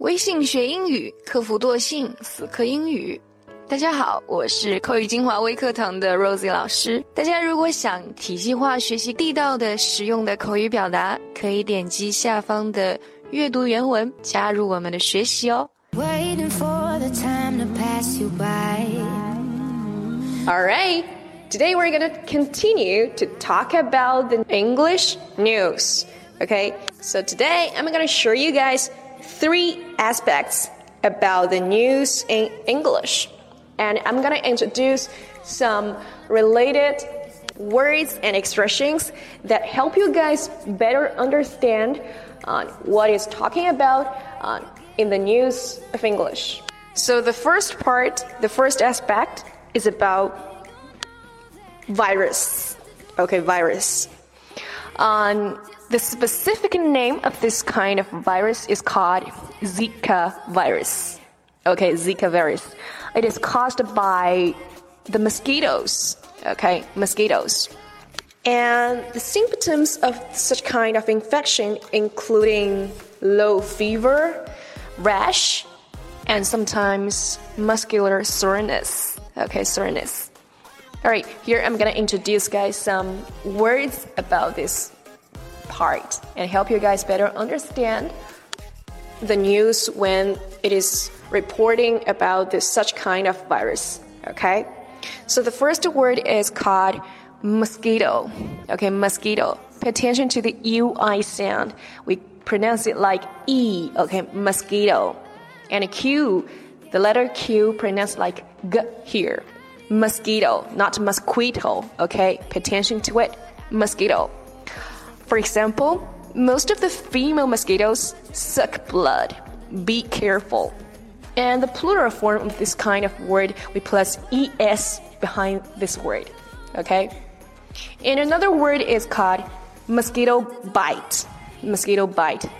微信学英语，克服惰性，死磕英语。大家好，我是口语精华微课堂的 Rosie 老师。大家如果想体系化学习地道的、实用的口语表达，可以点击下方的阅读原文，加入我们的学习哦。All right, today we're going to continue to talk about the English news. Okay, so today I'm going to show you guys three aspects about the news in English and I'm gonna introduce some related words and expressions that help you guys better understand uh, what is talking about uh, in the news of English. So the first part, the first aspect is about virus. Okay, virus. Um, the specific name of this kind of virus is called Zika virus. Okay, Zika virus. It is caused by the mosquitoes. Okay, mosquitoes. And the symptoms of such kind of infection including low fever, rash, and sometimes muscular soreness. Okay, soreness. All right, here I'm gonna introduce guys some words about this part and help you guys better understand the news when it is reporting about this such kind of virus. Okay, so the first word is called mosquito. Okay, mosquito. Pay attention to the ui sound. We pronounce it like e. Okay, mosquito. And q, the letter q pronounced like g here. Mosquito, not mosquito. Okay, pay attention to it. Mosquito. For example, most of the female mosquitoes suck blood. Be careful. And the plural form of this kind of word, we plus es behind this word. Okay? And another word is called mosquito bite. Mosquito bite.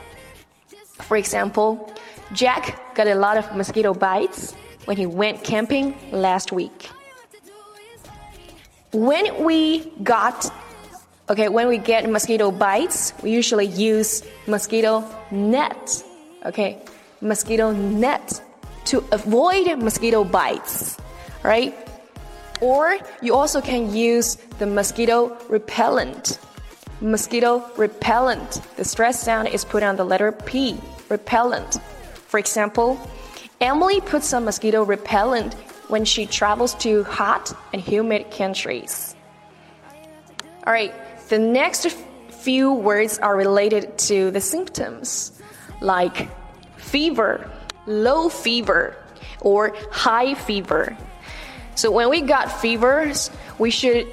For example, Jack got a lot of mosquito bites when he went camping last week. When we got okay, when we get mosquito bites, we usually use mosquito net. Okay, mosquito net to avoid mosquito bites, right? Or you also can use the mosquito repellent. Mosquito repellent. The stress sound is put on the letter P, repellent. For example, Emily puts some mosquito repellent when she travels to hot and humid countries. All right, the next few words are related to the symptoms, like fever, low fever or high fever. So when we got fevers, we should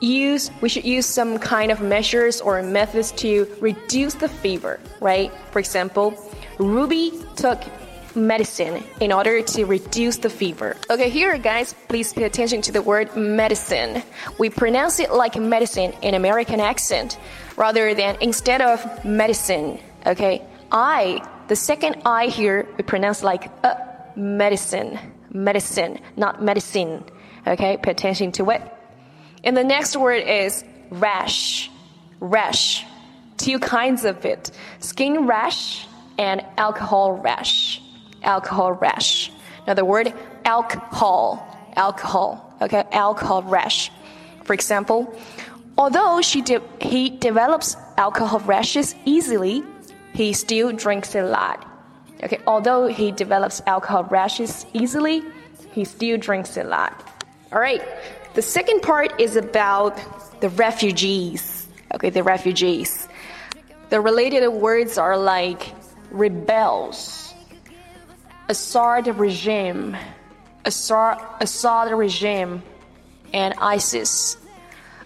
use we should use some kind of measures or methods to reduce the fever, right? For example, Ruby took medicine in order to reduce the fever. Okay, here guys, please pay attention to the word medicine. We pronounce it like medicine in American accent rather than instead of medicine. Okay, I the second I here we pronounce like uh, medicine, medicine, not medicine. Okay, pay attention to it. And the next word is rash, rash. Two kinds of it: skin rash and alcohol rash. Alcohol rash. Now the word alcohol, alcohol. Okay, alcohol rash. For example, although she de he develops alcohol rashes easily he still drinks a lot. Okay, although he develops alcohol rashes easily, he still drinks a lot. All right, the second part is about the refugees. Okay, the refugees. The related words are like rebels, Assad regime, Assad, Assad regime, and ISIS.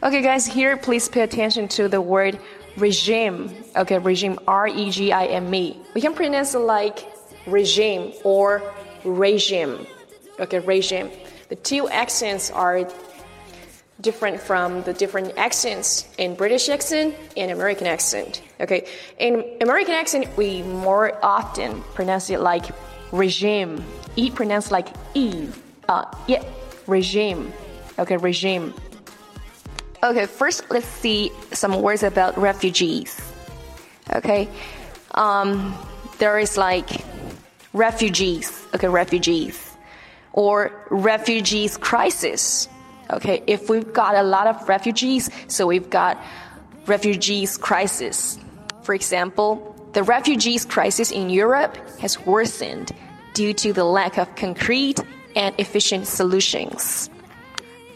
Okay, guys, here please pay attention to the word regime. Okay, regime, R E G I M E. We can pronounce it like regime or regime. Okay, regime. The two accents are different from the different accents in British accent and American accent. Okay, in American accent, we more often pronounce it like regime. E pronounced like E. Uh, yeah, regime. Okay, regime. Okay, first let's see some words about refugees. Okay, um, there is like refugees. Okay, refugees. Or refugees crisis. Okay, if we've got a lot of refugees, so we've got refugees crisis. For example, the refugees crisis in Europe has worsened due to the lack of concrete and efficient solutions.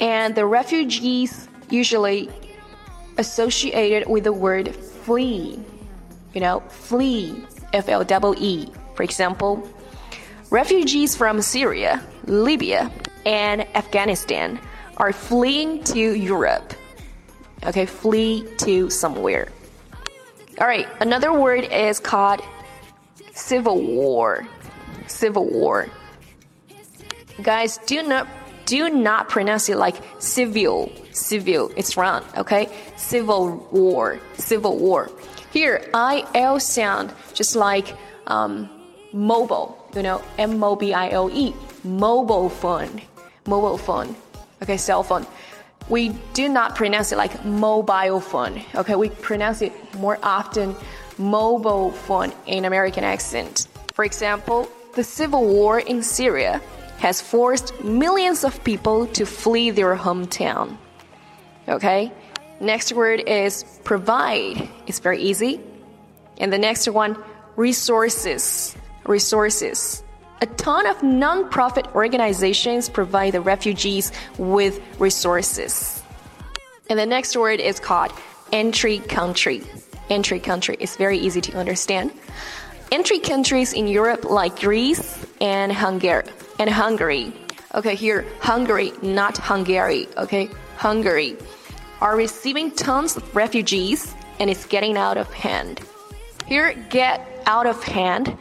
And the refugees usually associated with the word flee. You know, flee, F L E E. For example, refugees from Syria, Libya, and Afghanistan are fleeing to Europe. Okay, flee to somewhere. All right, another word is called civil war. Civil war. Guys, do not do not pronounce it like civil. Civil, it's wrong. Okay, civil war. Civil war. Here, I L sound just like um, mobile. You know, M O B I O E. Mobile phone. Mobile phone. Okay, cell phone. We do not pronounce it like mobile phone. Okay, we pronounce it more often mobile phone in American accent. For example, the civil war in Syria has forced millions of people to flee their hometown. Okay? Next word is provide. It's very easy. And the next one, resources. Resources. A ton of non-profit organizations provide the refugees with resources. And the next word is called entry country. Entry country is very easy to understand. Entry countries in Europe like Greece and Hungary and Hungary. Okay, here Hungary, not Hungary. Okay, Hungary are receiving tons of refugees and it's getting out of hand. Here, get out of hand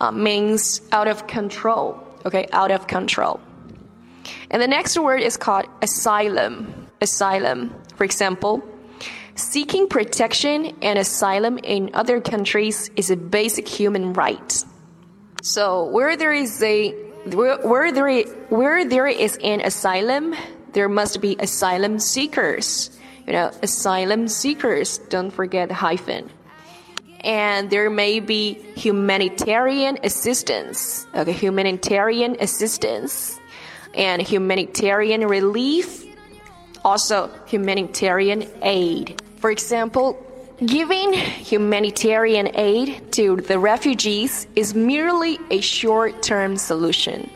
uh, means out of control. Okay, out of control. And the next word is called asylum. Asylum. For example, seeking protection and asylum in other countries is a basic human right. So where there is a where, where there where there is an asylum, there must be asylum seekers. You know, asylum seekers. Don't forget the hyphen. And there may be humanitarian assistance. Okay, humanitarian assistance and humanitarian relief. Also, humanitarian aid. For example, Giving humanitarian aid to the refugees is merely a short term solution.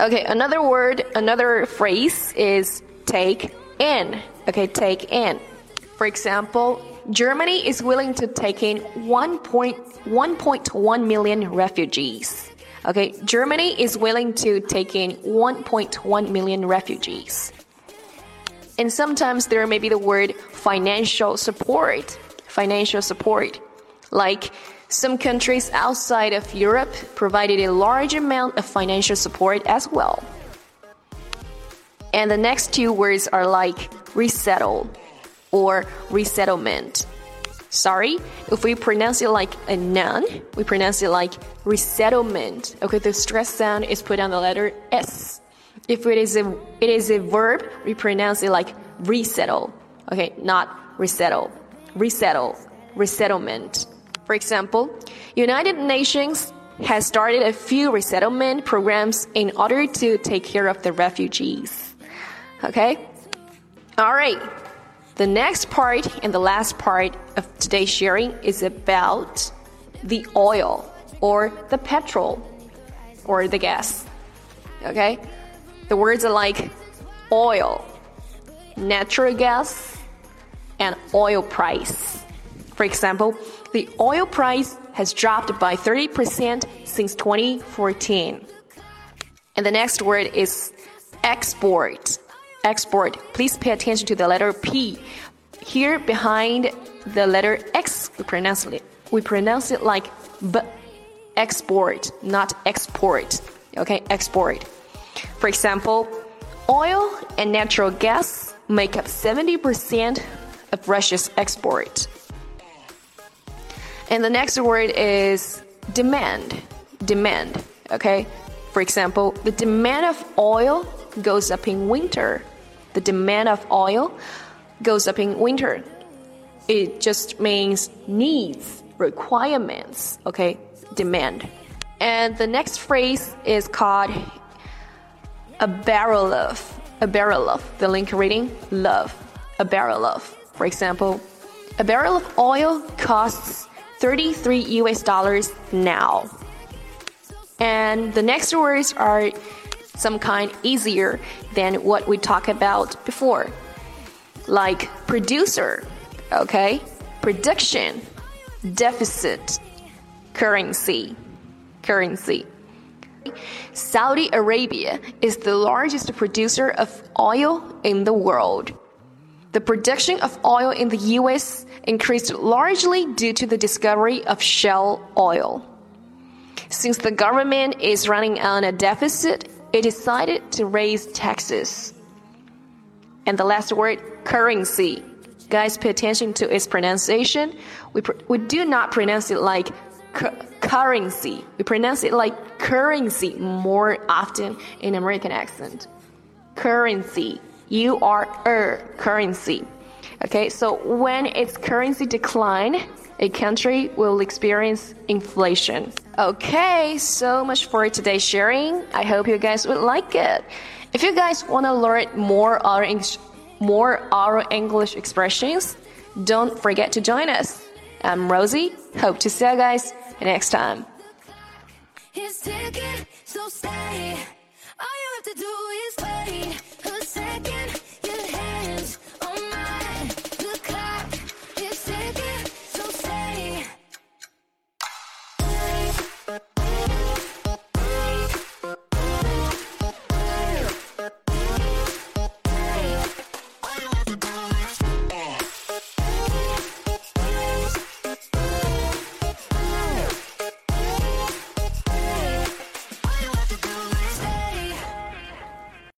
Okay, another word, another phrase is take in. Okay, take in. For example, Germany is willing to take in 1.1 million refugees. Okay, Germany is willing to take in 1.1 million refugees. And sometimes there may be the word financial support. Financial support. Like some countries outside of Europe provided a large amount of financial support as well. And the next two words are like resettle or resettlement. Sorry, if we pronounce it like a noun, we pronounce it like resettlement. Okay, the stress sound is put on the letter S. If it is a it is a verb, we pronounce it like resettle. Okay, not resettle. Resettle, resettlement. For example, United Nations has started a few resettlement programs in order to take care of the refugees. Okay? All right. The next part and the last part of today's sharing is about the oil or the petrol or the gas. Okay? The words are like oil, natural gas, and oil price. For example, the oil price has dropped by 30% since 2014. And the next word is export. Export. Please pay attention to the letter P. Here behind the letter X, we pronounce it. We pronounce it like B. Export, not export. Okay, export. For example, oil and natural gas make up 70% of Russia's export. And the next word is demand. Demand, okay? For example, the demand of oil goes up in winter. The demand of oil goes up in winter. It just means needs, requirements, okay? Demand. And the next phrase is called a barrel of. A barrel of. The link reading love. A barrel of. For example, a barrel of oil costs 33 US dollars now. And the next words are some kind easier than what we talked about before. Like producer, okay? Prediction, deficit, currency, currency. Saudi Arabia is the largest producer of oil in the world. The production of oil in the US increased largely due to the discovery of shale oil. Since the government is running on a deficit, it decided to raise taxes. And the last word, currency. Guys, pay attention to its pronunciation. We, pr we do not pronounce it like currency. We pronounce it like currency more often in American accent. Currency. You are a currency. Okay, so when its currency decline, a country will experience inflation. Okay, so much for today's sharing. I hope you guys would like it. If you guys want to learn more our more our English expressions, don't forget to join us. I'm Rosie. Hope to see you guys next time. So All you have to do is wait a second.